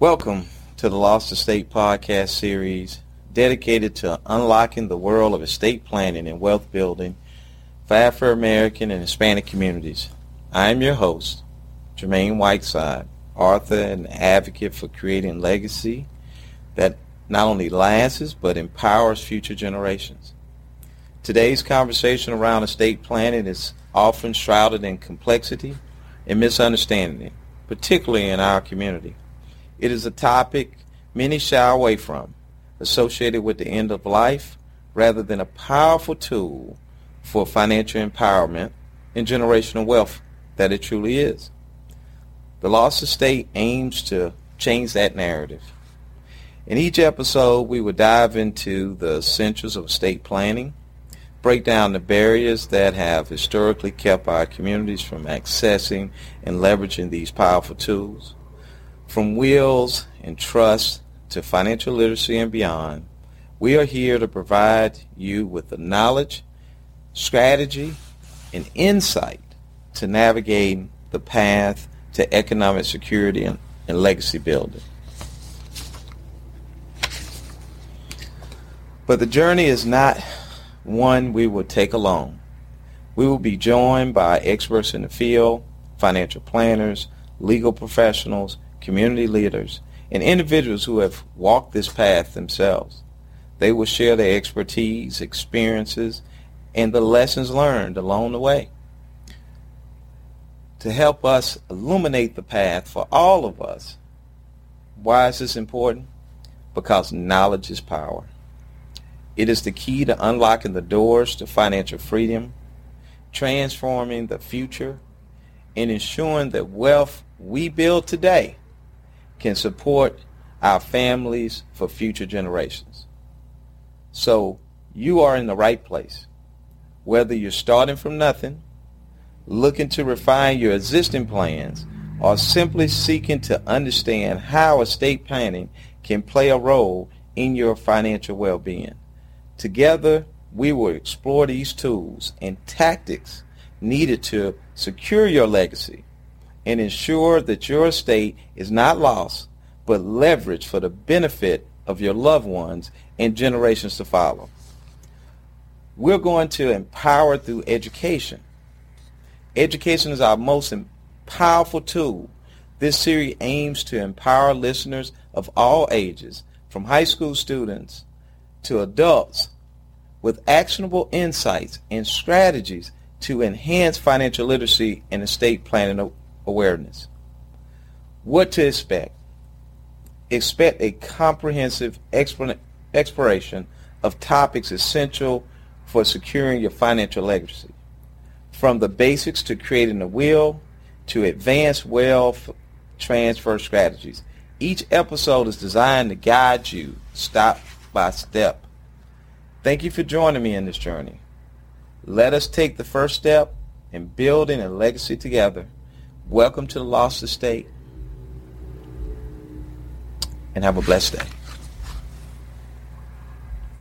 Welcome to the Lost Estate podcast series dedicated to unlocking the world of estate planning and wealth building for Afro American and Hispanic communities. I am your host, Jermaine Whiteside, author and advocate for creating legacy that not only lasts but empowers future generations. Today's conversation around estate planning is often shrouded in complexity and misunderstanding, particularly in our community. It is a topic many shy away from, associated with the end of life, rather than a powerful tool for financial empowerment and generational wealth that it truly is. The Lost Estate aims to change that narrative. In each episode, we will dive into the essentials of estate planning, break down the barriers that have historically kept our communities from accessing and leveraging these powerful tools, from wills and trusts to financial literacy and beyond, we are here to provide you with the knowledge, strategy, and insight to navigate the path to economic security and, and legacy building. But the journey is not one we will take alone. We will be joined by experts in the field, financial planners, legal professionals, community leaders, and individuals who have walked this path themselves. They will share their expertise, experiences, and the lessons learned along the way to help us illuminate the path for all of us. Why is this important? Because knowledge is power. It is the key to unlocking the doors to financial freedom, transforming the future, and ensuring that wealth we build today can support our families for future generations. So you are in the right place. Whether you're starting from nothing, looking to refine your existing plans, or simply seeking to understand how estate planning can play a role in your financial well-being. Together, we will explore these tools and tactics needed to secure your legacy and ensure that your estate is not lost, but leveraged for the benefit of your loved ones and generations to follow. We're going to empower through education. Education is our most powerful tool. This series aims to empower listeners of all ages, from high school students to adults, with actionable insights and strategies to enhance financial literacy and estate planning awareness. What to expect? Expect a comprehensive exploration of topics essential for securing your financial legacy. From the basics to creating a will to advanced wealth transfer strategies. Each episode is designed to guide you step by step. Thank you for joining me in this journey. Let us take the first step in building a legacy together. Welcome to the Lost Estate and have a blessed day.